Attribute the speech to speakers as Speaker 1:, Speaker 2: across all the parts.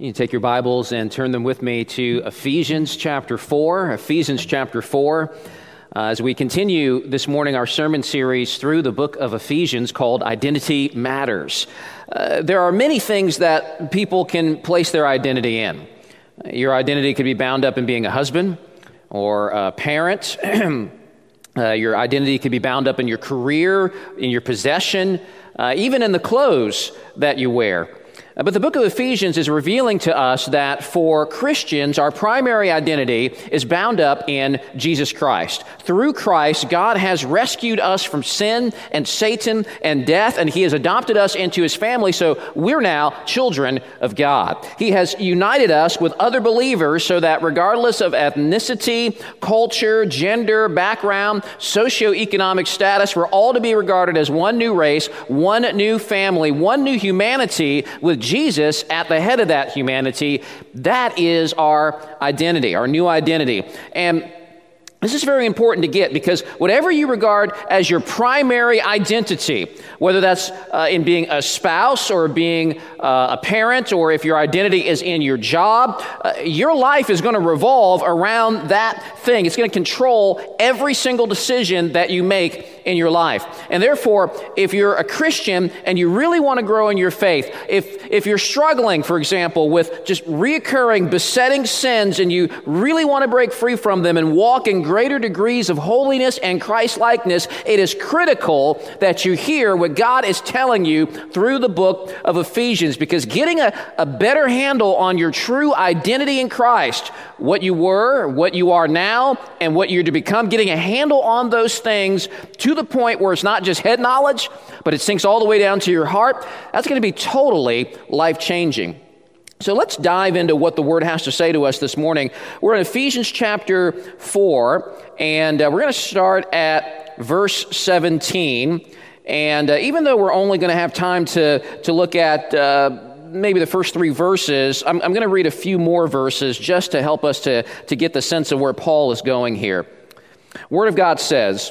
Speaker 1: You take your Bibles and turn them with me to Ephesians chapter 4. Ephesians chapter 4. Uh, as we continue this morning our sermon series through the book of Ephesians called Identity Matters. Uh, there are many things that people can place their identity in. Your identity could be bound up in being a husband or a parent. uh, your identity could be bound up in your career, in your possession, uh, even in the clothes that you wear. Uh, but the book of Ephesians is revealing to us that for Christians, our primary identity is bound up in Jesus Christ. Through Christ, God has rescued us from sin and Satan and death, and He has adopted us into His family, so we're now children of God. He has united us with other believers so that regardless of ethnicity, culture, gender, background, socioeconomic status, we're all to be regarded as one new race, one new family, one new humanity with Jesus at the head of that humanity, that is our identity, our new identity. And this is very important to get because whatever you regard as your primary identity, whether that's uh, in being a spouse or being uh, a parent, or if your identity is in your job, uh, your life is going to revolve around that thing. It's going to control every single decision that you make in your life. And therefore, if you're a Christian and you really want to grow in your faith, if, if you're struggling, for example, with just reoccurring, besetting sins and you really want to break free from them and walk in greater degrees of holiness and Christ likeness, it is critical that you hear what God is telling you through the book of Ephesians because getting a, a better handle on your true identity in Christ, what you were, what you are now, and what you're to become, getting a handle on those things to the point where it's not just head knowledge, but it sinks all the way down to your heart, that's going to be totally life changing. So let's dive into what the Word has to say to us this morning. We're in Ephesians chapter 4, and uh, we're going to start at verse 17. And uh, even though we're only going to have time to, to look at uh, maybe the first three verses, I'm, I'm going to read a few more verses just to help us to, to get the sense of where Paul is going here. Word of God says,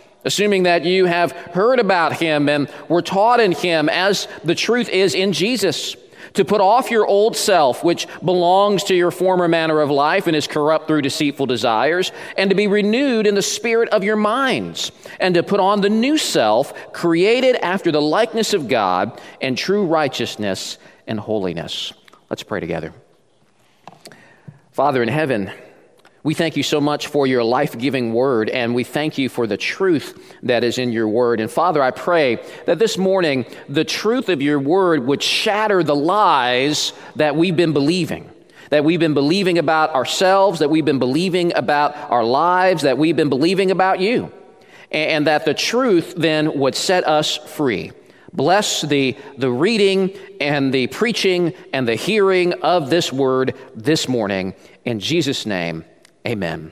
Speaker 1: assuming that you have heard about him and were taught in him as the truth is in Jesus. To put off your old self, which belongs to your former manner of life and is corrupt through deceitful desires, and to be renewed in the spirit of your minds, and to put on the new self, created after the likeness of God and true righteousness and holiness. Let's pray together. Father in heaven, we thank you so much for your life giving word, and we thank you for the truth that is in your word. And Father, I pray that this morning the truth of your word would shatter the lies that we've been believing. That we've been believing about ourselves, that we've been believing about our lives, that we've been believing about you. And that the truth then would set us free. Bless the, the reading and the preaching and the hearing of this word this morning. In Jesus' name, Amen.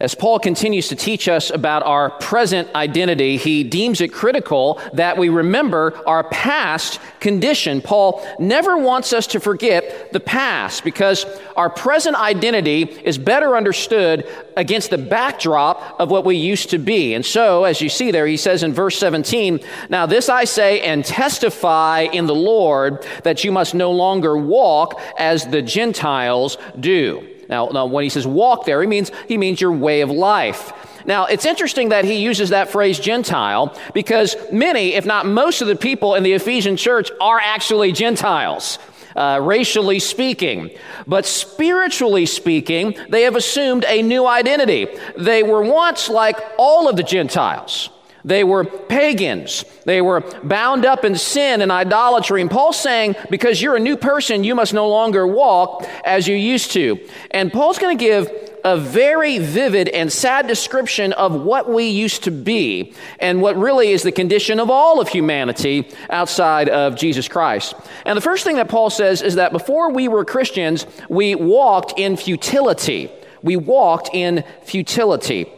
Speaker 1: As Paul continues to teach us about our present identity, he deems it critical that we remember our past condition. Paul never wants us to forget the past because our present identity is better understood against the backdrop of what we used to be. And so, as you see there, he says in verse 17, Now this I say and testify in the Lord that you must no longer walk as the Gentiles do. Now, now when he says walk there, he means, he means your way of life. Now, it's interesting that he uses that phrase Gentile because many, if not most of the people in the Ephesian church are actually Gentiles. Uh, racially speaking. But spiritually speaking, they have assumed a new identity. They were once like all of the Gentiles. They were pagans. They were bound up in sin and idolatry. And Paul's saying, because you're a new person, you must no longer walk as you used to. And Paul's going to give a very vivid and sad description of what we used to be and what really is the condition of all of humanity outside of Jesus Christ. And the first thing that Paul says is that before we were Christians, we walked in futility. We walked in futility.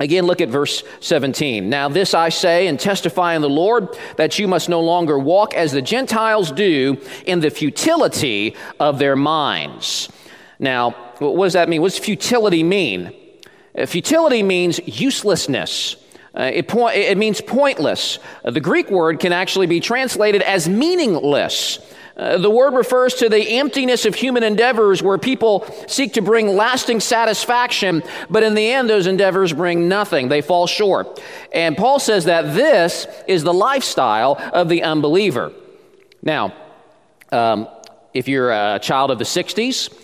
Speaker 1: Again, look at verse 17. Now, this I say and testify in the Lord that you must no longer walk as the Gentiles do in the futility of their minds. Now, what does that mean? What does futility mean? Uh, futility means uselessness. Uh, it, po- it, means pointless. Uh, the Greek word can actually be translated as meaningless. Uh, the word refers to the emptiness of human endeavors where people seek to bring lasting satisfaction, but in the end, those endeavors bring nothing. They fall short. And Paul says that this is the lifestyle of the unbeliever. Now, um, if you're a child of the 60s,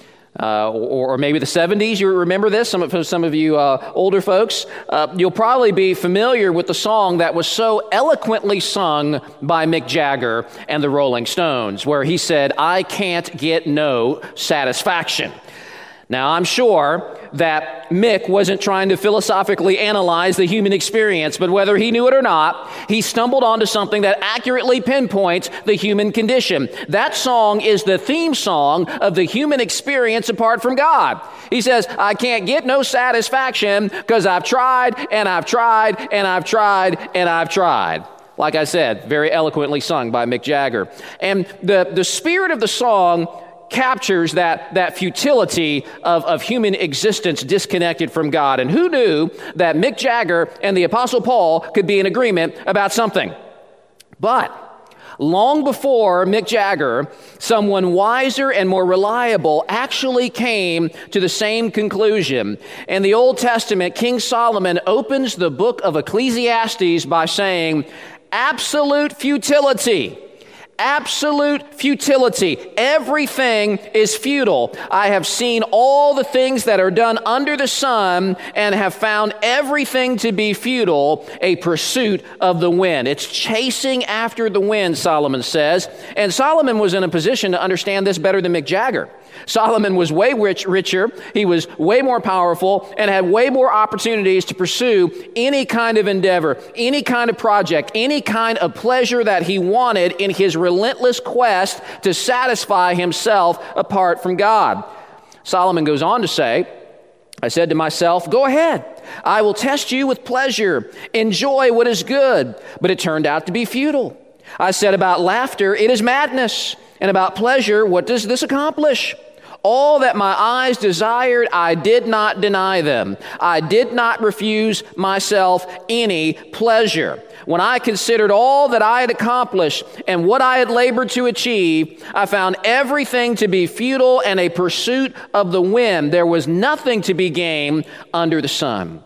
Speaker 1: uh, or, or, maybe the 70s. You remember this? Some of, some of you uh, older folks, uh, you'll probably be familiar with the song that was so eloquently sung by Mick Jagger and the Rolling Stones, where he said, I can't get no satisfaction. Now, I'm sure that Mick wasn't trying to philosophically analyze the human experience, but whether he knew it or not, he stumbled onto something that accurately pinpoints the human condition. That song is the theme song of the human experience apart from God. He says, I can't get no satisfaction because I've tried and I've tried and I've tried and I've tried. Like I said, very eloquently sung by Mick Jagger. And the, the spirit of the song captures that, that futility of, of human existence disconnected from God. And who knew that Mick Jagger and the Apostle Paul could be in agreement about something? But long before Mick Jagger, someone wiser and more reliable actually came to the same conclusion. In the Old Testament, King Solomon opens the book of Ecclesiastes by saying, Absolute futility absolute futility. Everything is futile. I have seen all the things that are done under the sun and have found everything to be futile, a pursuit of the wind. It's chasing after the wind, Solomon says. And Solomon was in a position to understand this better than Mick Jagger. Solomon was way rich, richer, he was way more powerful, and had way more opportunities to pursue any kind of endeavor, any kind of project, any kind of pleasure that he wanted in his relentless quest to satisfy himself apart from God. Solomon goes on to say, I said to myself, Go ahead. I will test you with pleasure. Enjoy what is good. But it turned out to be futile. I said about laughter, It is madness. And about pleasure, what does this accomplish? All that my eyes desired, I did not deny them. I did not refuse myself any pleasure. When I considered all that I had accomplished and what I had labored to achieve, I found everything to be futile and a pursuit of the wind. There was nothing to be gained under the sun.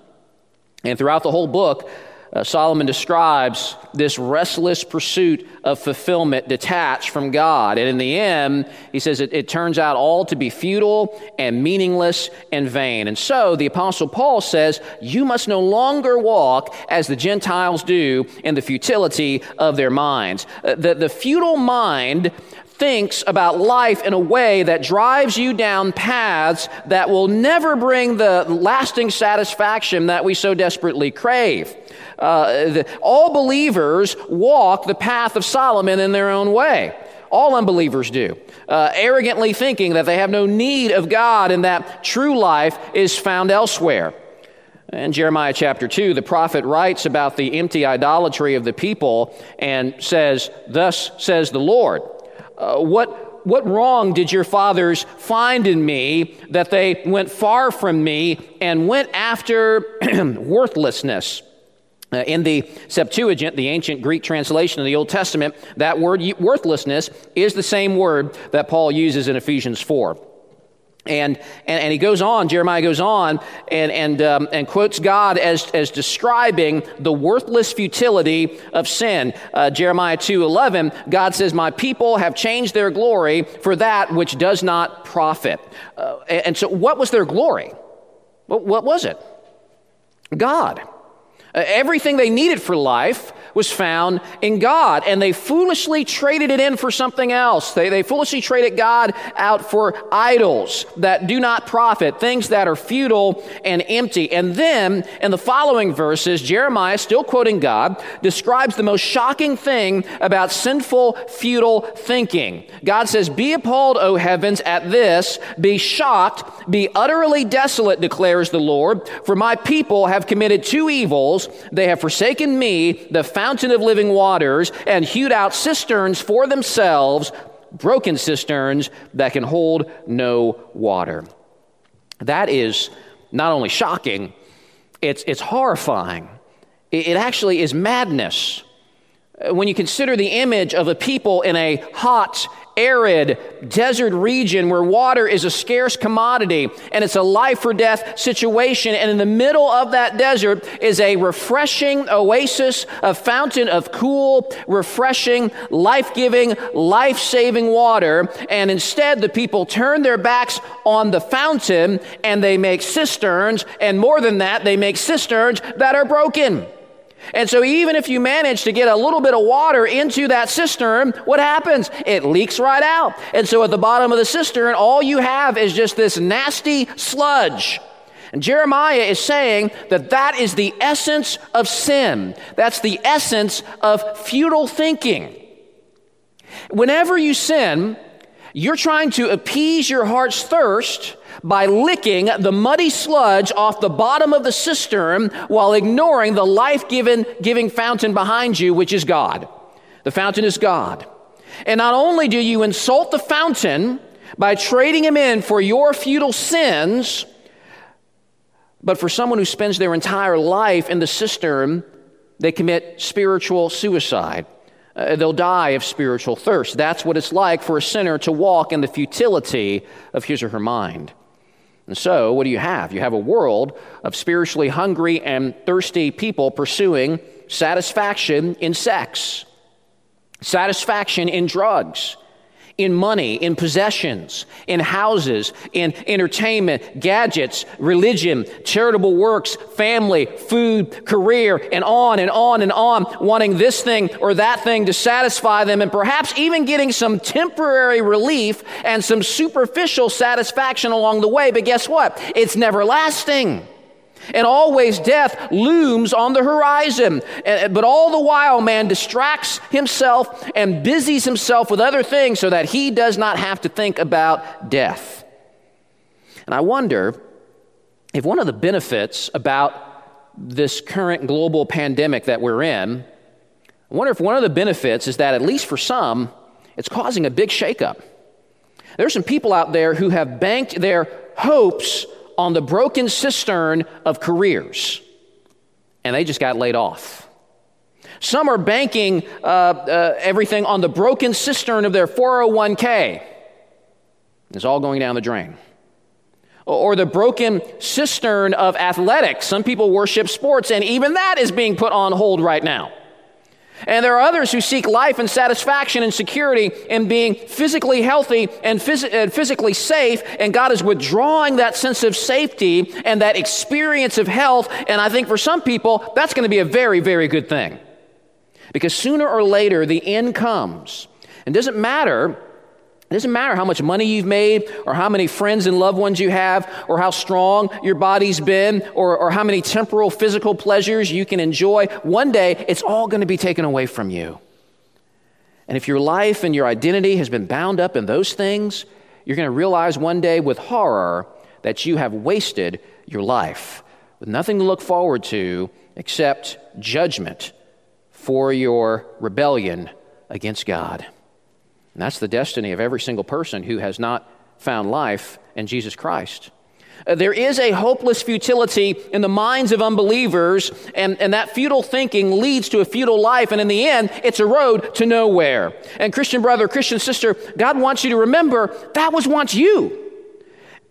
Speaker 1: And throughout the whole book, uh, Solomon describes this restless pursuit of fulfillment detached from God. And in the end, he says it, it turns out all to be futile and meaningless and vain. And so the Apostle Paul says, You must no longer walk as the Gentiles do in the futility of their minds. Uh, the, the futile mind thinks about life in a way that drives you down paths that will never bring the lasting satisfaction that we so desperately crave. Uh, the, all believers walk the path of Solomon in their own way. All unbelievers do. Uh, arrogantly thinking that they have no need of God and that true life is found elsewhere. In Jeremiah chapter 2, the prophet writes about the empty idolatry of the people and says, Thus says the Lord, uh, what, what wrong did your fathers find in me that they went far from me and went after worthlessness? Uh, in the Septuagint, the ancient Greek translation of the Old Testament, that word worthlessness is the same word that Paul uses in Ephesians 4. And, and, and he goes on, Jeremiah goes on and, and, um, and quotes God as, as describing the worthless futility of sin. Uh, Jeremiah 2.11, God says, My people have changed their glory for that which does not profit. Uh, and, and so what was their glory? What, what was it? God. Uh, everything they needed for life was found in God, and they foolishly traded it in for something else. They, they foolishly traded God out for idols that do not profit, things that are futile and empty. And then, in the following verses, Jeremiah, still quoting God, describes the most shocking thing about sinful, futile thinking. God says, Be appalled, O heavens, at this, be shocked, be utterly desolate, declares the Lord, for my people have committed two evils. They have forsaken me, the fountain of living waters, and hewed out cisterns for themselves, broken cisterns that can hold no water. That is not only shocking, it's, it's horrifying. It, it actually is madness. When you consider the image of a people in a hot arid desert region where water is a scarce commodity and it's a life or death situation. And in the middle of that desert is a refreshing oasis, a fountain of cool, refreshing, life giving, life saving water. And instead, the people turn their backs on the fountain and they make cisterns. And more than that, they make cisterns that are broken. And so, even if you manage to get a little bit of water into that cistern, what happens? It leaks right out. And so, at the bottom of the cistern, all you have is just this nasty sludge. And Jeremiah is saying that that is the essence of sin. That's the essence of futile thinking. Whenever you sin, you're trying to appease your heart's thirst by licking the muddy sludge off the bottom of the cistern while ignoring the life giving fountain behind you, which is God. The fountain is God. And not only do you insult the fountain by trading him in for your futile sins, but for someone who spends their entire life in the cistern, they commit spiritual suicide. Uh, they'll die of spiritual thirst. That's what it's like for a sinner to walk in the futility of his or her mind. And so, what do you have? You have a world of spiritually hungry and thirsty people pursuing satisfaction in sex, satisfaction in drugs, in money, in possessions, in houses, in entertainment, gadgets, religion, charitable works, family, food, career, and on and on and on, wanting this thing or that thing to satisfy them, and perhaps even getting some temporary relief and some superficial satisfaction along the way. But guess what? It's never lasting. And always death looms on the horizon. But all the while, man distracts himself and busies himself with other things so that he does not have to think about death. And I wonder if one of the benefits about this current global pandemic that we're in, I wonder if one of the benefits is that, at least for some, it's causing a big shakeup. There are some people out there who have banked their hopes on the broken cistern of careers, and they just got laid off. Some are banking uh, uh, everything on the broken cistern of their 401k. It's all going down the drain. Or the broken cistern of athletics. Some people worship sports, and even that is being put on hold right now. And there are others who seek life and satisfaction and security in being physically healthy and, phys- and, physically safe. And God is withdrawing that sense of safety and that experience of health. And I think for some people, that's going to be a very, very good thing. Because sooner or later, the end comes. It doesn't matter it doesn't matter how much money you've made, or how many friends and loved ones you have, or how strong your body's been, or, or how many temporal physical pleasures you can enjoy. One day, it's all going to be taken away from you. And if your life and your identity has been bound up in those things, you're going to realize one day with horror that you have wasted your life with nothing to look forward to except judgment for your rebellion against God. And that's the destiny of every single person who has not found life in Jesus Christ. Uh, there is a hopeless futility in the minds of unbelievers, and, and that futile thinking leads to a futile life, and in the end, it's a road to nowhere. And, Christian brother, Christian sister, God wants you to remember that was once you.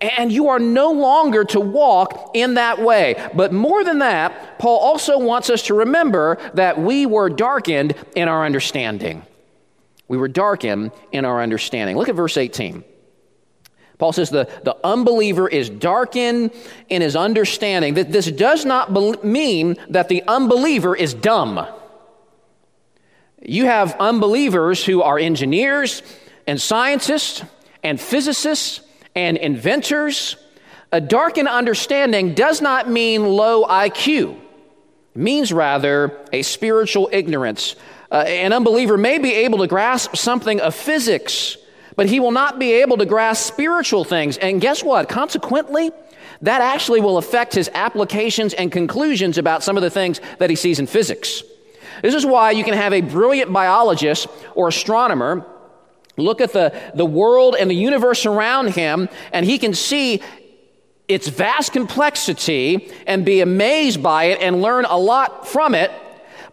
Speaker 1: And you are no longer to walk in that way. But more than that, Paul also wants us to remember that we were darkened in our understanding. We were darkened in our understanding. Look at verse 18. Paul says the, the unbeliever is darkened in his understanding. That this does not be- mean that the unbeliever is dumb. You have unbelievers who are engineers and scientists and physicists and inventors. A darkened understanding does not mean low IQ. It means rather a spiritual ignorance. Uh, an unbeliever may be able to grasp something of physics, but he will not be able to grasp spiritual things. And guess what? Consequently, that actually will affect his applications and conclusions about some of the things that he sees in physics. This is why you can have a brilliant biologist or astronomer look at the, the world and the universe around him, and he can see its vast complexity and be amazed by it and learn a lot from it.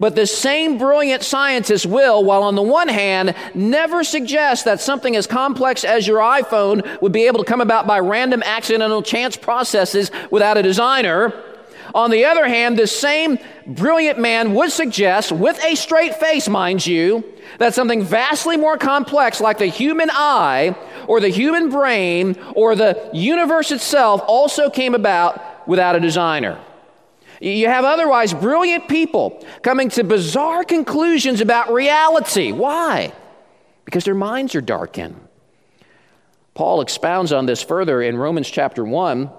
Speaker 1: But the same brilliant scientist will, while on the one hand, never suggest that something as complex as your iPhone would be able to come about by random accidental chance processes without a designer. On the other hand, this same brilliant man would suggest, with a straight face, mind you, that something vastly more complex, like the human eye or the human brain or the universe itself, also came about without a designer. You have otherwise brilliant people coming to bizarre conclusions about reality. Why? Because their minds are darkened. Paul expounds on this further in Romans chapter 1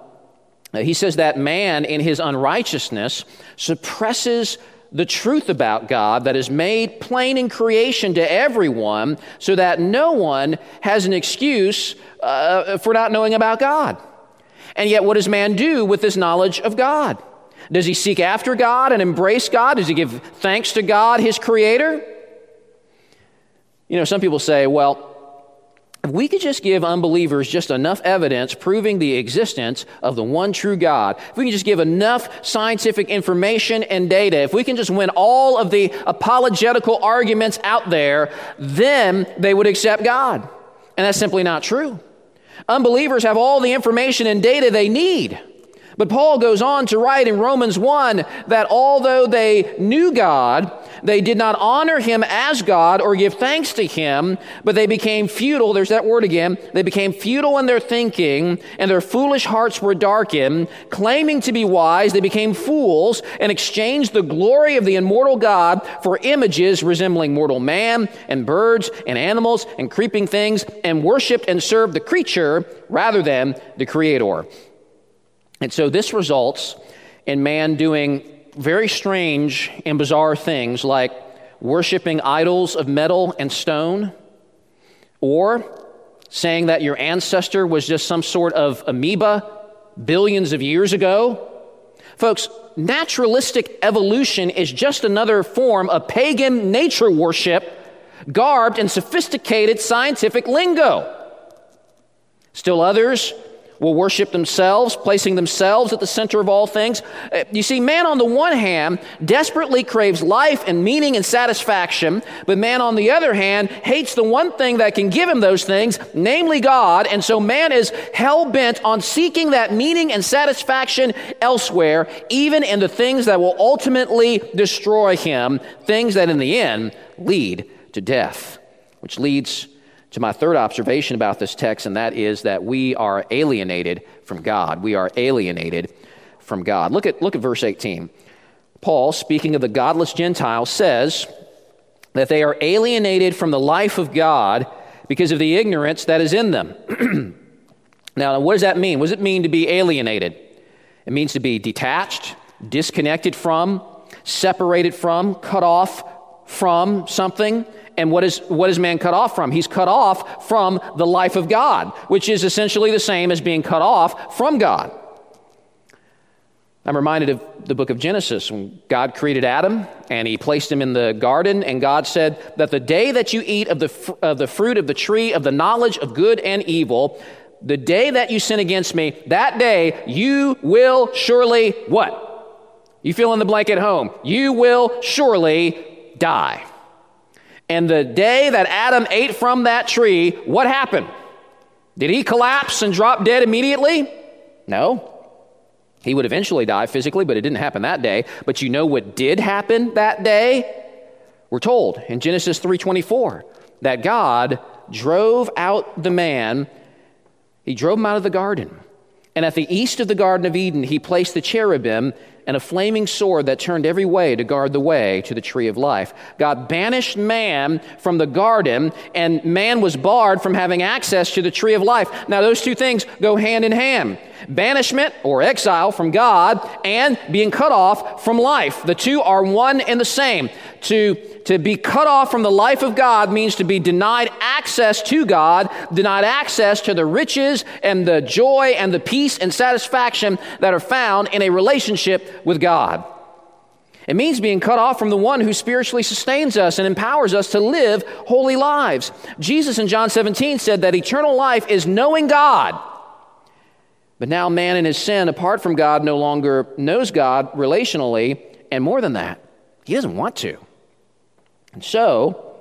Speaker 1: uh, he says that man, in his unrighteousness, suppresses the truth about God that is made plain in creation to everyone, so that no one has an excuse uh, for not knowing about God. And yet, what does man do with this knowledge of God? Does he seek after God and embrace God? Does he give thanks to God, his creator? You know, some people say, well, if we could just give unbelievers just enough evidence proving the existence of the one true God, if we can just give enough scientific information and data, if we can just win all of the apologetical arguments out there, then they would accept God. And that's simply not true. Unbelievers have all the information and data they need. But Paul goes on to write in Romans 1 that although they knew God, they did not honor him as God or give thanks to him, but they became futile. There's that word again. They became futile in their thinking, and their foolish hearts were darkened. Claiming to be wise, they became fools and exchanged the glory of the immortal God for images resembling mortal man and birds and animals and creeping things, and worshiped and served the creature rather than the Creator. And so this results in man doing very strange and bizarre things like worshiping idols of metal and stone, or saying that your ancestor was just some sort of amoeba billions of years ago. Folks, naturalistic evolution is just another form of pagan nature worship garbed in sophisticated scientific lingo. Still others will worship themselves, placing themselves at the center of all things. Uh, you see, man on the one hand desperately craves life and meaning and satisfaction, but man on the other hand hates the one thing that can give him those things, namely God. And so man is hell bent on seeking that meaning and satisfaction elsewhere, even in the things that will ultimately destroy him, things that in the end lead to death, which leads to my third observation about this text, and that is that we are alienated from God. We are alienated from God. Look at, look at verse 18. Paul, speaking of the godless Gentiles, says that they are alienated from the life of God because of the ignorance that is in them. now, what does that mean? What does it mean to be alienated? It means to be detached, disconnected from, separated from, cut off from something. And what is, what is man cut off from? He's cut off from the life of God, which is essentially the same as being cut off from God. I'm reminded of the book of Genesis when God created Adam and he placed him in the garden, and God said that the day that you eat of the, fr- of the fruit of the tree of the knowledge of good and evil, the day that you sin against me, that day you will surely what? You fill in the blank at home. You will surely die. And the day that Adam ate from that tree, what happened? Did he collapse and drop dead immediately? No. He would eventually die physically, but it didn't happen that day. But you know what did happen that day? We're told in Genesis 3:24 that God drove out the man he drove him out of the garden. And at the east of the Garden of Eden, he placed the cherubim and a flaming sword that turned every way to guard the way to the tree of life. God banished man from the garden, and man was barred from having access to the tree of life. Now, those two things go hand in hand banishment or exile from God and being cut off from life. The two are one and the same. To, to be cut off from the life of God means to be denied access to God, denied access to the riches and the joy and the peace and satisfaction that are found in a relationship with God. It means being cut off from the one who spiritually sustains us and empowers us to live holy lives. Jesus in John 17 said that eternal life is knowing God but now man in his sin, apart from God, no longer knows God relationally, and more than that, he doesn't want to. And so,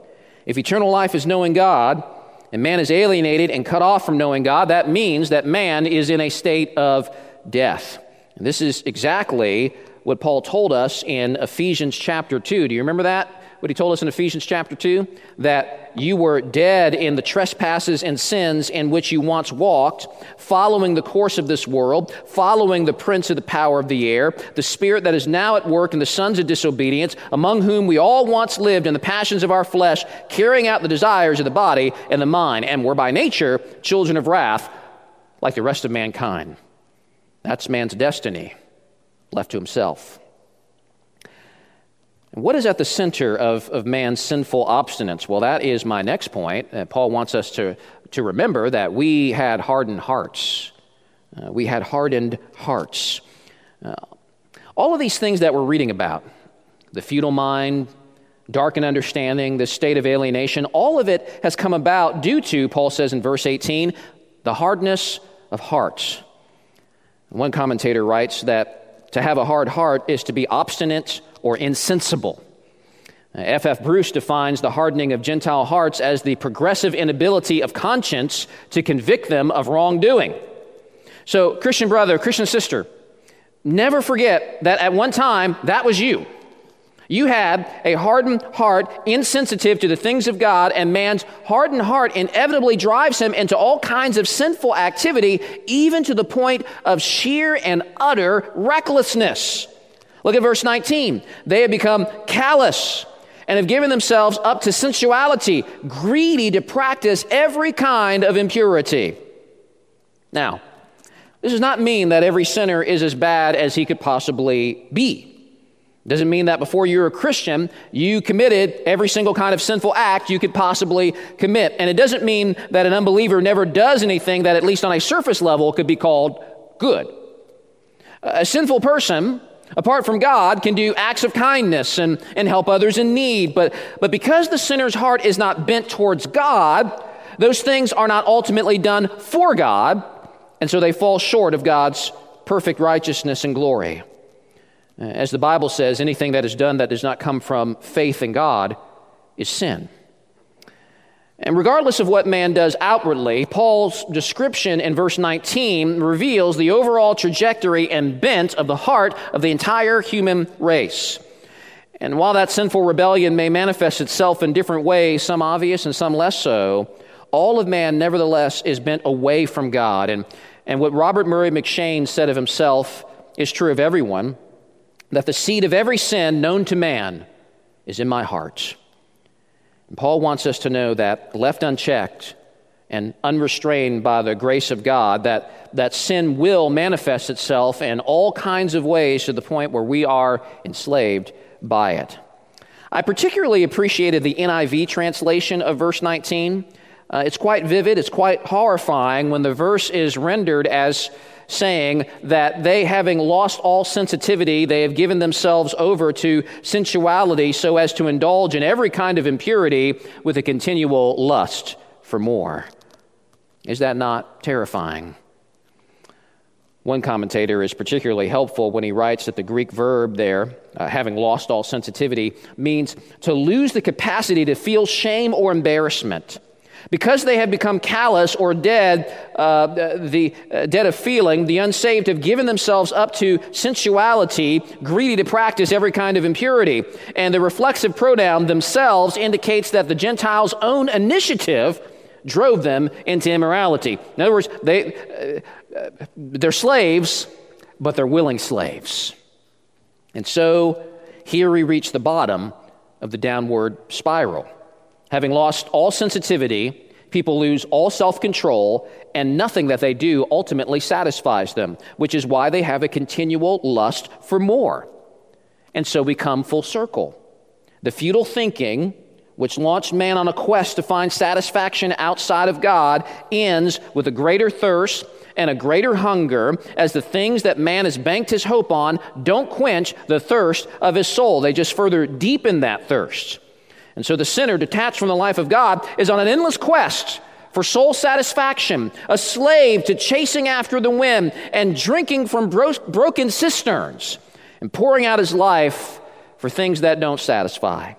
Speaker 1: if eternal life is knowing God, and man is alienated and cut off from knowing God, that means that man is in a state of death. And this is exactly what Paul told us in Ephesians chapter 2. Do you remember that? What he told us in Ephesians chapter 2? That you were dead in the trespasses and sins in which you once walked, following the course of this world, following the prince of the power of the air, the spirit that is now at work in the sons of disobedience, among whom we all once lived in the passions of our flesh, carrying out the desires of the body and the mind, and were by nature children of wrath, like the rest of mankind. That's man's destiny, left to himself. What is at the center of, of man's sinful obstinance? Well, that is my next point. Uh, Paul wants us to, to remember that we had hardened hearts. Uh, we had hardened hearts. Uh, all of these things that we're reading about the futile mind, darkened understanding, the state of alienation all of it has come about due to, Paul says in verse 18, the hardness of hearts. One commentator writes that to have a hard heart is to be obstinate or insensible. F.F. F. Bruce defines the hardening of Gentile hearts as the progressive inability of conscience to convict them of wrongdoing. So, Christian brother, Christian sister, never forget that at one time that was you. You had a hardened heart, insensitive to the things of God, and man's hardened heart inevitably drives him into all kinds of sinful activity, even to the point of sheer and utter recklessness. Look at verse 19. They have become callous and have given themselves up to sensuality, greedy to practice every kind of impurity. Now, this does not mean that every sinner is as bad as he could possibly be. It Doesn't mean that before you're a Christian, you committed every single kind of sinful act you could possibly commit. And it doesn't mean that an unbeliever never does anything that, at least on a surface level, could be called good. A sinful person apart from God, can do acts of kindness and, and help others in need. But, but because the sinner's heart is not bent towards God, those things are not ultimately done for God, and so they fall short of God's perfect righteousness and glory. As the Bible says, anything that is done that does not come from faith in God is sin. And regardless of what man does outwardly, Paul's description in verse 19 reveals the overall trajectory and bent of the heart of the entire human race. And while that sinful rebellion may manifest itself in different ways, some obvious and some less so, all of man nevertheless is bent away from God. And, and what Robert Murray M'Cheyne said of himself is true of everyone that the seed of every sin known to man is in my heart. And Paul wants us to know that left unchecked and unrestrained by the grace of God, that, that sin will manifest itself in all kinds of ways to the point where we are enslaved by it. I particularly appreciated the NIV translation of verse 19. Uh, it's quite vivid, it's quite horrifying when the verse is rendered as saying that they, having lost all sensitivity, they have given themselves over to sensuality so as to indulge in every kind of impurity with a continual lust for more. Is that not terrifying? One commentator is particularly helpful when he writes that the Greek verb there, uh, having lost all sensitivity, means to lose the capacity to feel shame or embarrassment. Because they have become callous or dead, uh, the uh, dead of feeling, the unsaved have given themselves up to sensuality, greedy to practice every kind of impurity. And the reflexive pronoun themselves indicates that the Gentiles' own initiative drove them into immorality. In other words, they, uh, they're slaves, but they're willing slaves. And so here we reach the bottom of the downward spiral. Having lost all sensitivity, people lose all self control, and nothing that they do ultimately satisfies them, which is why they have a continual lust for more. And so we come full circle. The futile thinking, which launched man on a quest to find satisfaction outside of God, ends with a greater thirst and a greater hunger as the things that man has banked his hope on don't quench the thirst of his soul. They just further deepen that thirst. And so the sinner, detached from the life of God, is on an endless quest for soul satisfaction, a slave to chasing after the wind and drinking from bro- broken cisterns and pouring out his life for things that don't satisfy.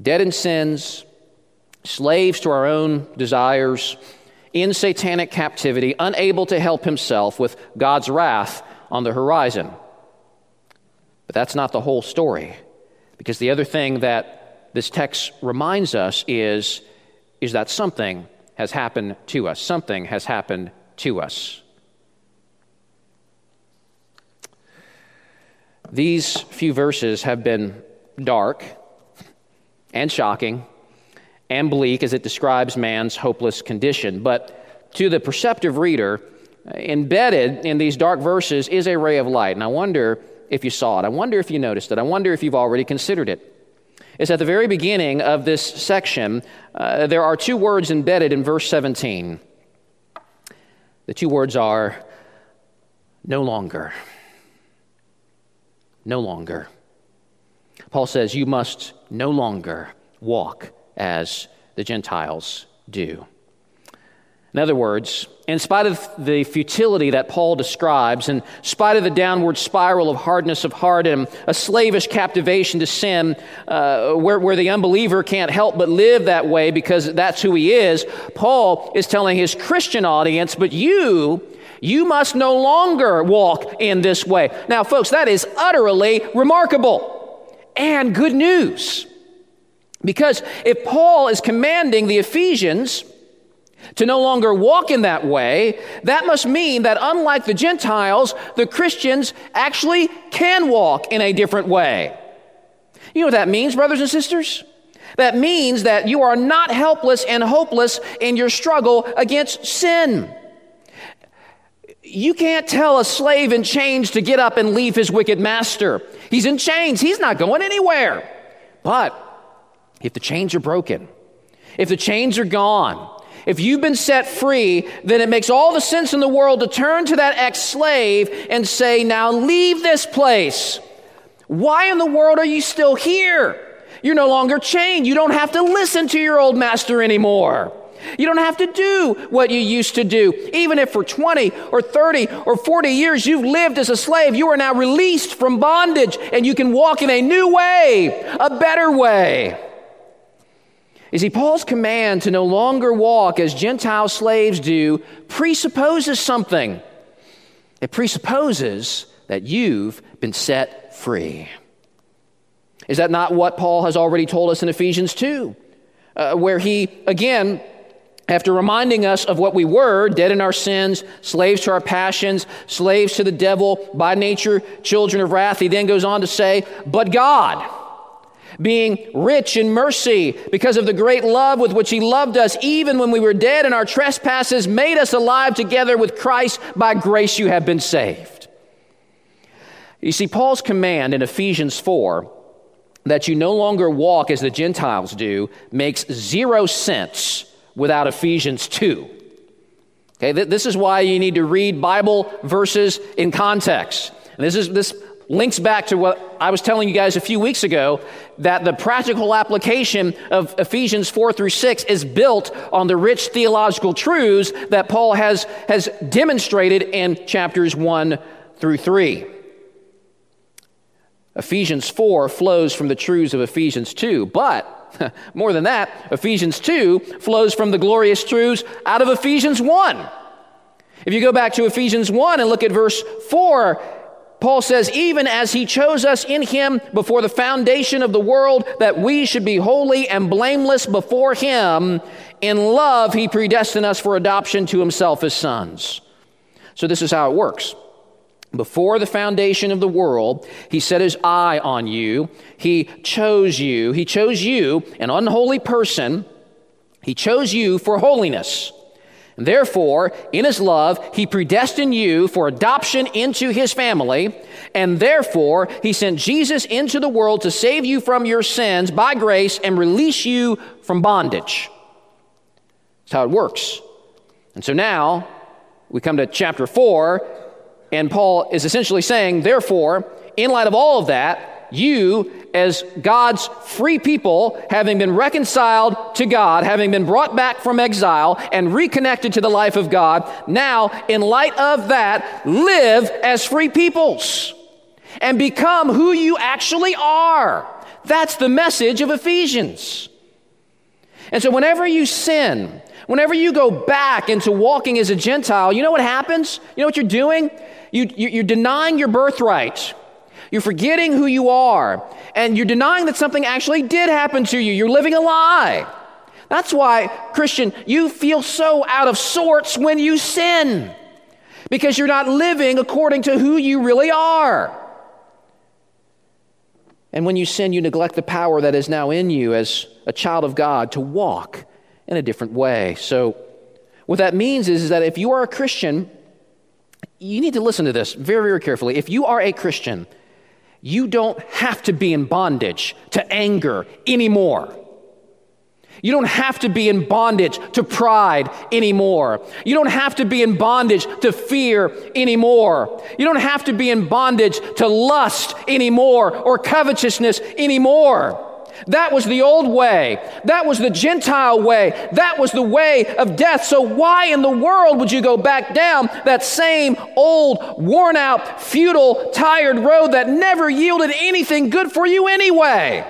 Speaker 1: Dead in sins, slaves to our own desires, in satanic captivity, unable to help himself with God's wrath on the horizon. But that's not the whole story, because the other thing that this text reminds us is, is that something has happened to us. Something has happened to us. These few verses have been dark and shocking and bleak as it describes man's hopeless condition. But to the perceptive reader, embedded in these dark verses is a ray of light. And I wonder if you saw it. I wonder if you noticed it. I wonder if you've already considered it is at the very beginning of this section, uh, there are two words embedded in verse 17. The two words are no longer. No longer. Paul says, You must no longer walk as the Gentiles do. In other words, in spite of the futility that Paul describes, in spite of the downward spiral of hardness of heart and a slavish captivation to sin, uh, where, where the unbeliever can't help but live that way because that's who he is, Paul is telling his Christian audience, but you, you must no longer walk in this way. Now, folks, that is utterly remarkable and good news. Because if Paul is commanding the Ephesians, to no longer walk in that way, that must mean that unlike the Gentiles, the Christians actually can walk in a different way. You know what that means, brothers and sisters? That means that you are not helpless and hopeless in your struggle against sin. You can't tell a slave in chains to get up and leave his wicked master. He's in chains, he's not going anywhere. But if the chains are broken, if the chains are gone, if you've been set free, then it makes all the sense in the world to turn to that ex slave and say, Now leave this place. Why in the world are you still here? You're no longer chained. You don't have to listen to your old master anymore. You don't have to do what you used to do. Even if for 20 or 30 or 40 years you've lived as a slave, you are now released from bondage and you can walk in a new way, a better way. You see, Paul's command to no longer walk as Gentile slaves do presupposes something. It presupposes that you've been set free. Is that not what Paul has already told us in Ephesians 2? Uh, where he, again, after reminding us of what we were, dead in our sins, slaves to our passions, slaves to the devil, by nature, children of wrath, he then goes on to say, But God, being rich in mercy because of the great love with which he loved us, even when we were dead in our trespasses, made us alive together with Christ. By grace you have been saved. You see, Paul's command in Ephesians 4 that you no longer walk as the Gentiles do makes zero sense without Ephesians 2. Okay, this is why you need to read Bible verses in context. And this is this links back to what I was telling you guys a few weeks ago that the practical application of Ephesians 4 through 6 is built on the rich theological truths that Paul has, has demonstrated in chapters 1 through 3. Ephesians 4 flows from the truths of Ephesians 2, but more than that, Ephesians 2 flows from the glorious truths out of Ephesians 1. If you go back to Ephesians 1 and look at verse 4, Paul says, even as he chose us in him before the foundation of the world, that we should be holy and blameless before him. in love, he predestined us for adoption to himself as sons. So this is how it works. Before the foundation of the world, he set his eye on you. He chose you. He chose you, an unholy person. He chose you for holiness. Therefore, in his love, he predestined you for adoption into his family. And therefore, he sent Jesus into the world to save you from your sins by grace and release you from bondage. That's how it works. And so now we come to chapter 4 and Paul is essentially saying, therefore, in light of all of that, you, as God's free people, having been reconciled to God, having been brought back from exile and reconnected to the life of God, now, in light of that, live as free peoples and become who you actually are. That's the message of Ephesians. And so, whenever you sin, whenever you go back into walking as a Gentile, you know what happens? You know what you're doing? You, you're denying your birthright. You're forgetting who you are. And you're denying that something actually did happen to you. You're living a lie. That's why, Christian, you feel so out of sorts when you sin. Because you're not living according to who you really are. And when you sin, you neglect the power that is now in you as a child of God to walk in a different way. So, what that means is, is that if you are a Christian, you need to listen to this very, very carefully. If you are a Christian, you don't have to be in bondage to anger anymore. You don't have to be in bondage to pride anymore. You don't have to be in bondage to fear anymore. You don't have to be in bondage to lust anymore or covetousness anymore. That was the old way. That was the Gentile way. That was the way of death. So, why in the world would you go back down that same old, worn out, futile, tired road that never yielded anything good for you anyway?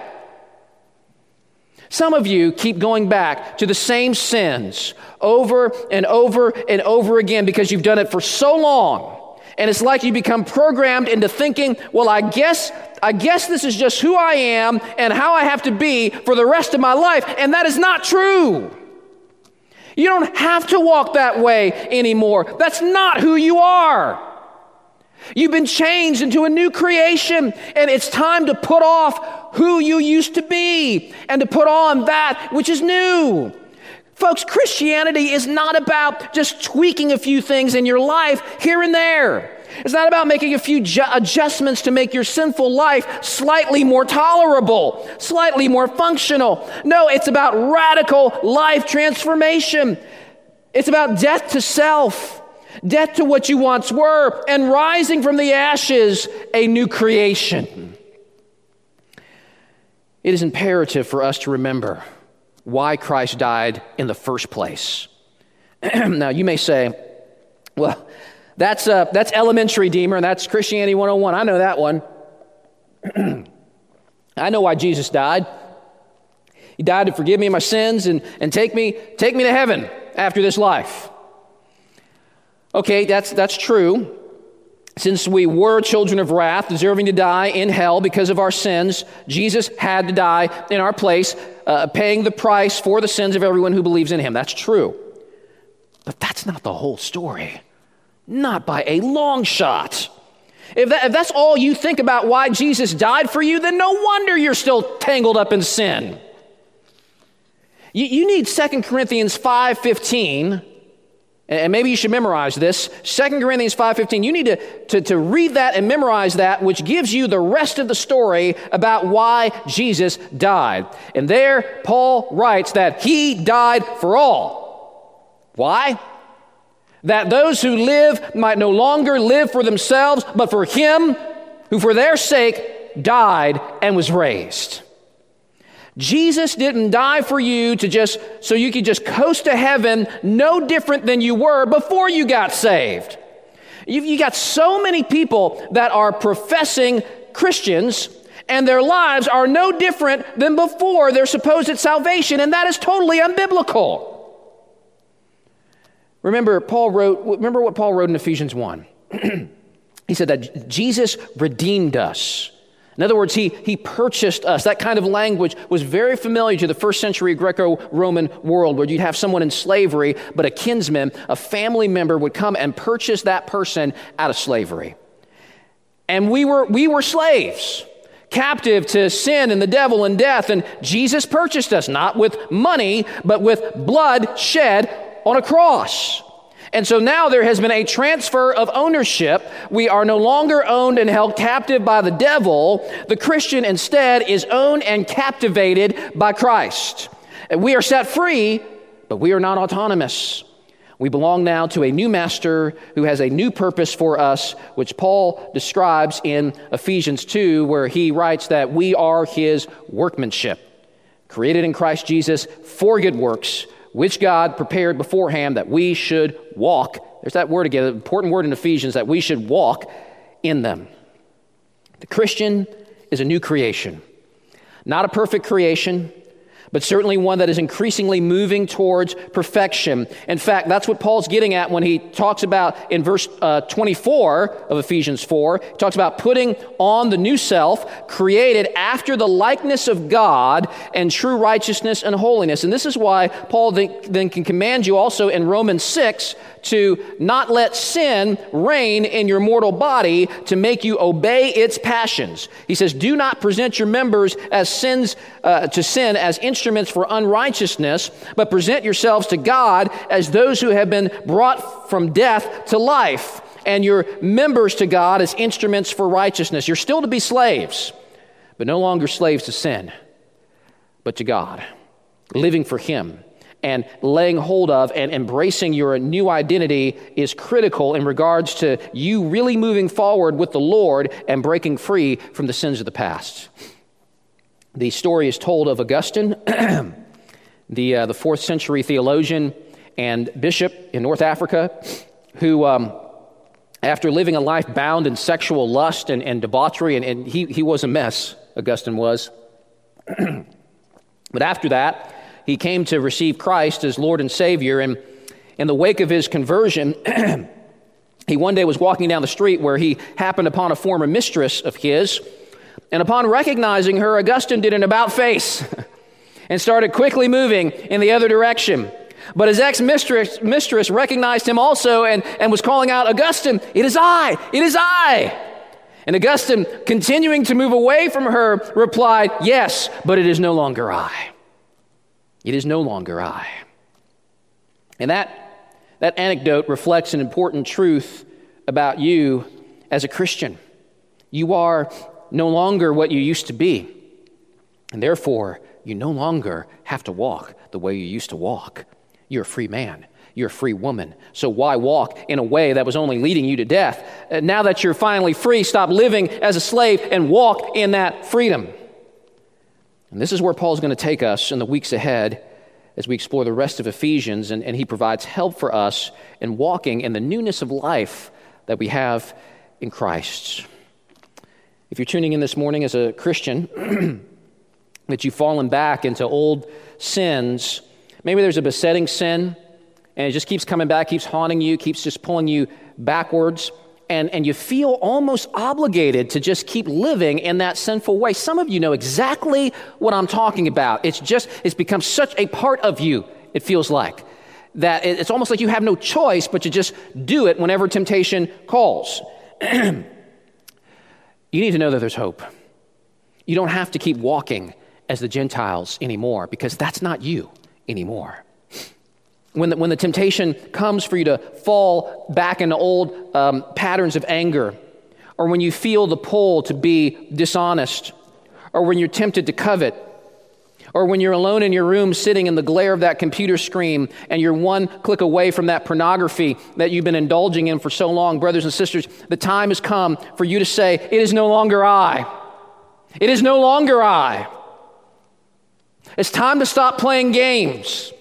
Speaker 1: Some of you keep going back to the same sins over and over and over again because you've done it for so long. And it's like you become programmed into thinking, well, I guess I guess this is just who I am and how I have to be for the rest of my life. And that is not true. You don't have to walk that way anymore. That's not who you are. You've been changed into a new creation, and it's time to put off who you used to be and to put on that which is new. Folks, Christianity is not about just tweaking a few things in your life here and there. It's not about making a few ju- adjustments to make your sinful life slightly more tolerable, slightly more functional. No, it's about radical life transformation. It's about death to self, death to what you once were, and rising from the ashes, a new creation. It is imperative for us to remember why Christ died in the first place. now, you may say, well, that's, uh, that's elementary, Deemer, and that's Christianity 101. I know that one. I know why Jesus died. He died to forgive me my sins and, and take, me, take me to heaven after this life. Okay, that's, that's true. Since we were children of wrath, deserving to die in hell because of our sins, Jesus had to die in our place, uh, paying the price for the sins of everyone who believes in him. That's true. But that's not the whole story. Not by a long shot. If, that, if, that's all you think about why Jesus died for you, then no wonder you're still tangled up in sin. You, you need 2 Corinthians 5.15, and maybe you should memorize this. 2 Corinthians 5.15, you need to, to, to read that and memorize that, which gives you the rest of the story about why Jesus died. And there, Paul writes that he died for all. Why? That those who live might no longer live for themselves, but for him who for their sake died and was raised. Jesus didn't die for you to just so you could just coast to heaven no different than you were before you got saved. You've, you got so many people that are professing Christians and their lives are no different than before their supposed salvation, and that is totally unbiblical. Remember, Paul wrote, remember what Paul wrote in Ephesians 1. he said that Jesus redeemed us. In other words, he, he purchased us. That kind of language was very familiar to the first century Greco Roman world, where you'd have someone in slavery, but a kinsman, a family member, would come and purchase that person out of slavery. And we were, we were slaves, captive to sin and the devil and death. And Jesus purchased us, not with money, but with blood shed on a cross. And so now there has been a transfer of ownership. We are no longer owned and held captive by the devil. The Christian instead is owned and captivated by Christ. We are set free, but we are not autonomous. We belong now to a new master who has a new purpose for us, which Paul describes in Ephesians 2, where he writes that we are his workmanship, created in Christ Jesus for good works which God prepared beforehand that we should walk. There's that word again, an important word in Ephesians, that we should walk in them. The Christian is a new creation, not a perfect creation, but certainly one that is increasingly moving towards perfection. In fact, that's what Paul's getting at when he talks about in verse uh, 24 of Ephesians 4. He talks about putting on the new self, created after the likeness of God and true righteousness and holiness. And this is why Paul then can command you also in Romans 6 to not let sin reign in your mortal body to make you obey its passions. He says, Do not present your members as sins uh, to sin as instruments for unrighteousness, but present yourselves to God as those who have been brought from death to life, and your members to God as instruments for righteousness. You're still to be slaves, but no longer slaves to sin, but to God, living for Him and laying hold of and embracing your new identity is critical in regards to you really moving forward with the Lord and breaking free from the sins of the past. The story is told of Augustine, the, uh, the fourth century theologian and bishop in North Africa, who, um, after living a life bound in sexual lust and, and debauchery, and, and he, he was a mess, Augustine was. but after that, he came to receive Christ as Lord and Savior. And in the wake of his conversion, he one day was walking down the street where he happened upon a former mistress of his. And upon recognizing her, Augustine did an about face and started quickly moving in the other direction. But his ex mistress, recognized him also and, and was calling out, Augustine, it is I, it is I. And Augustine, continuing to move away from her, replied, Yes, but it is no longer I. It is no longer I. And that, that anecdote reflects an important truth about you as a Christian. You are no longer what you used to be. And therefore, you no longer have to walk the way you used to walk. You're a free man. You're a free woman. So why walk in a way that was only leading you to death? Uh, now that you're finally free, stop living as a slave and walk in that freedom. And this is where Paul's going to take us in the weeks ahead as we explore the rest of Ephesians, and, and he provides help for us in walking in the newness of life that we have in Christ. If you're tuning in this morning as a Christian, that you've fallen back into old sins, maybe there's a besetting sin, and it just keeps coming back, keeps haunting you, keeps just pulling you backwards and, and you feel almost obligated to just keep living in that sinful way. Some of you know exactly what I'm talking about. It's just, it's become such a part of you, it feels like. That it's almost like you have no choice but to just do it whenever temptation calls. you need to know that there's hope. You don't have to keep walking as the Gentiles anymore because that's not you anymore. When the, when the temptation comes for you to fall back into old um, patterns of anger, or when you feel the pull to be dishonest, or when you're tempted to covet, or when you're alone in your room sitting in the glare of that computer screen and you're one click away from that pornography that you've been indulging in for so long, brothers and sisters, the time has come for you to say, It is no longer I. It is no longer I. It's time to stop playing games.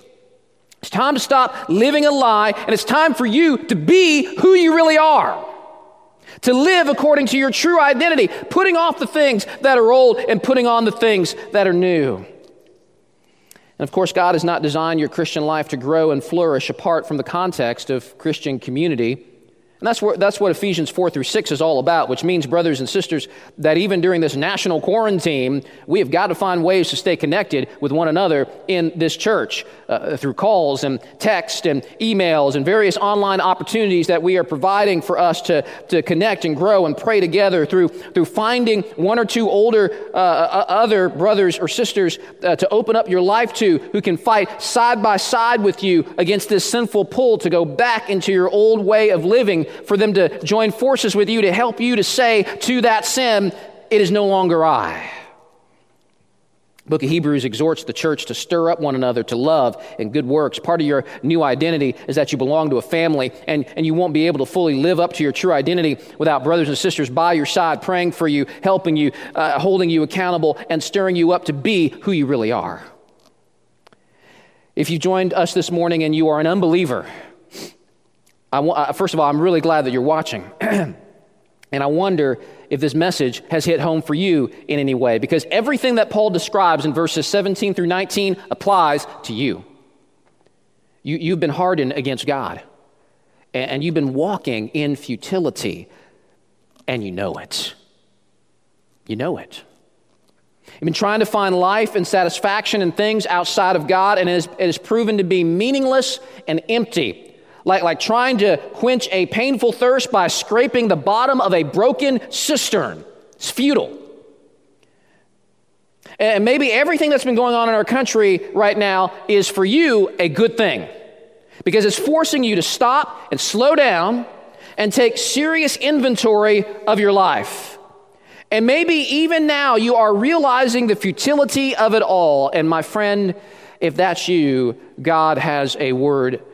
Speaker 1: It's time to stop living a lie, and it's time for you to be who you really are. To live according to your true identity, putting off the things that are old and putting on the things that are new. And of course, God has not designed your Christian life to grow and flourish apart from the context of Christian community. And that's what, that's what Ephesians 4 through 6 is all about, which means, brothers and sisters, that even during this national quarantine, we have got to find ways to stay connected with one another in this church uh, through calls and text and emails and various online opportunities that we are providing for us to, to connect and grow and pray together through, through finding one or two older uh, uh other brothers or sisters uh, to open up your life to who can fight side by side with you against this sinful pull to go back into your old way of living for them to join forces with you to help you to say to that sin, It is no longer I. book of Hebrews exhorts the church to stir up one another to love and good works. Part of your new identity is that you belong to a family, and, and you won't be able to fully live up to your true identity without brothers and sisters by your side, praying for you, helping you, uh, holding you accountable, and stirring you up to be who you really are. If you joined us this morning and you are an unbeliever, I, first of all, I'm really glad that you're watching. and I wonder if this message has hit home for you in any way, because everything that Paul describes in verses 17 through 19 applies to you. you you've been hardened against God, and, and you've been walking in futility, and you know it. You know it. You've been trying to find life and satisfaction in things outside of God, and it has, it has proven to be meaningless and empty like, like trying to quench a painful thirst by scraping the bottom of a broken cistern. It's futile. And maybe everything that's been going on in our country right now is for you a good thing because it's forcing you to stop and slow down and take serious inventory of your life. And maybe even now you are realizing the futility of it all. And my friend, if that's you, God has a word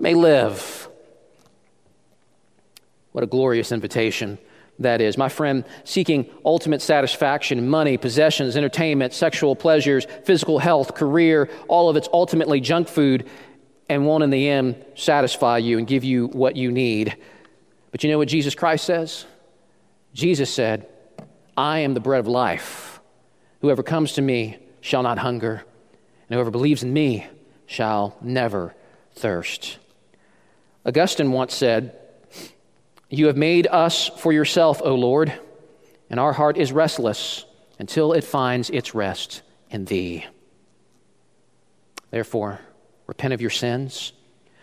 Speaker 1: may live. What a glorious invitation that is. My friend, seeking ultimate satisfaction, money, possessions, entertainment, sexual pleasures, physical health, career, all of it's ultimately junk food and won't in the end satisfy you and give you what you need. But you know what Jesus Christ says? Jesus said, I am the bread of life. Whoever comes to me shall not hunger, and whoever believes in me shall never thirst. Augustine once said, You have made us for yourself, O Lord, and our heart is restless until it finds its rest in Thee. Therefore, repent of your sins,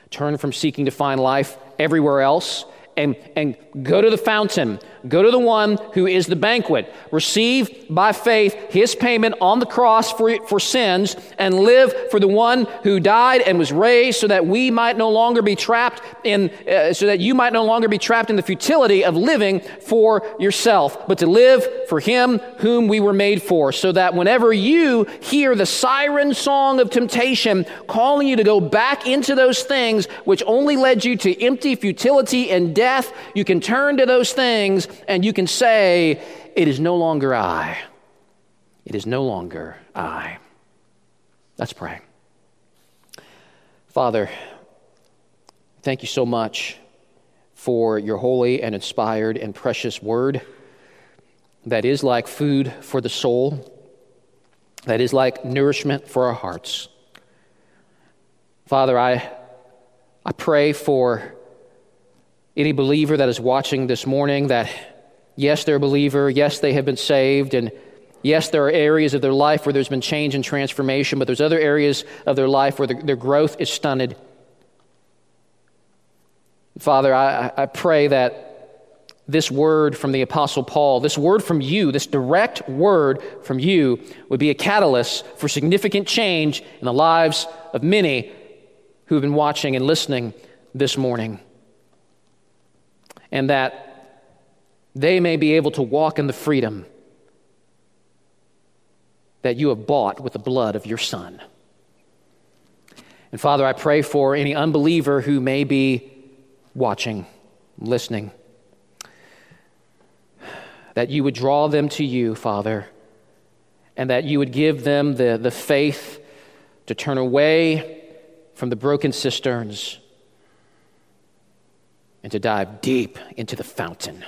Speaker 1: turn from seeking to find life everywhere else, and, and go to the fountain Go to the one who is the banquet. Receive by faith his payment on the cross for, for sins and live for the one who died and was raised so that we might no longer be trapped in, uh, so that you might no longer be trapped in the futility of living for yourself, but to live for him whom we were made for. So that whenever you hear the siren song of temptation calling you to go back into those things which only led you to empty futility and death, you can turn to those things and you can say, It is no longer I. It is no longer I. Let's pray. Father, thank you so much for your holy and inspired and precious word that is like food for the soul, that is like nourishment for our hearts. Father, I, I pray for any believer that is watching this morning that, yes, they're a believer, yes, they have been saved, and yes, there are areas of their life where there's been change and transformation, but there's other areas of their life where the, their growth is stunted. Father, I, I pray that this word from the Apostle Paul, this word from you, this direct word from you, would be a catalyst for significant change in the lives of many who have been watching and listening this morning and that they may be able to walk in the freedom that you have bought with the blood of your Son. And Father, I pray for any unbeliever who may be watching, listening, that you would draw them to you, Father, and that you would give them the, the faith to turn away from the broken cisterns and to dive deep into the fountain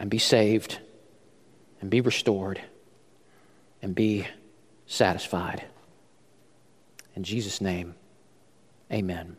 Speaker 1: and be saved and be restored and be satisfied. In Jesus' name, amen.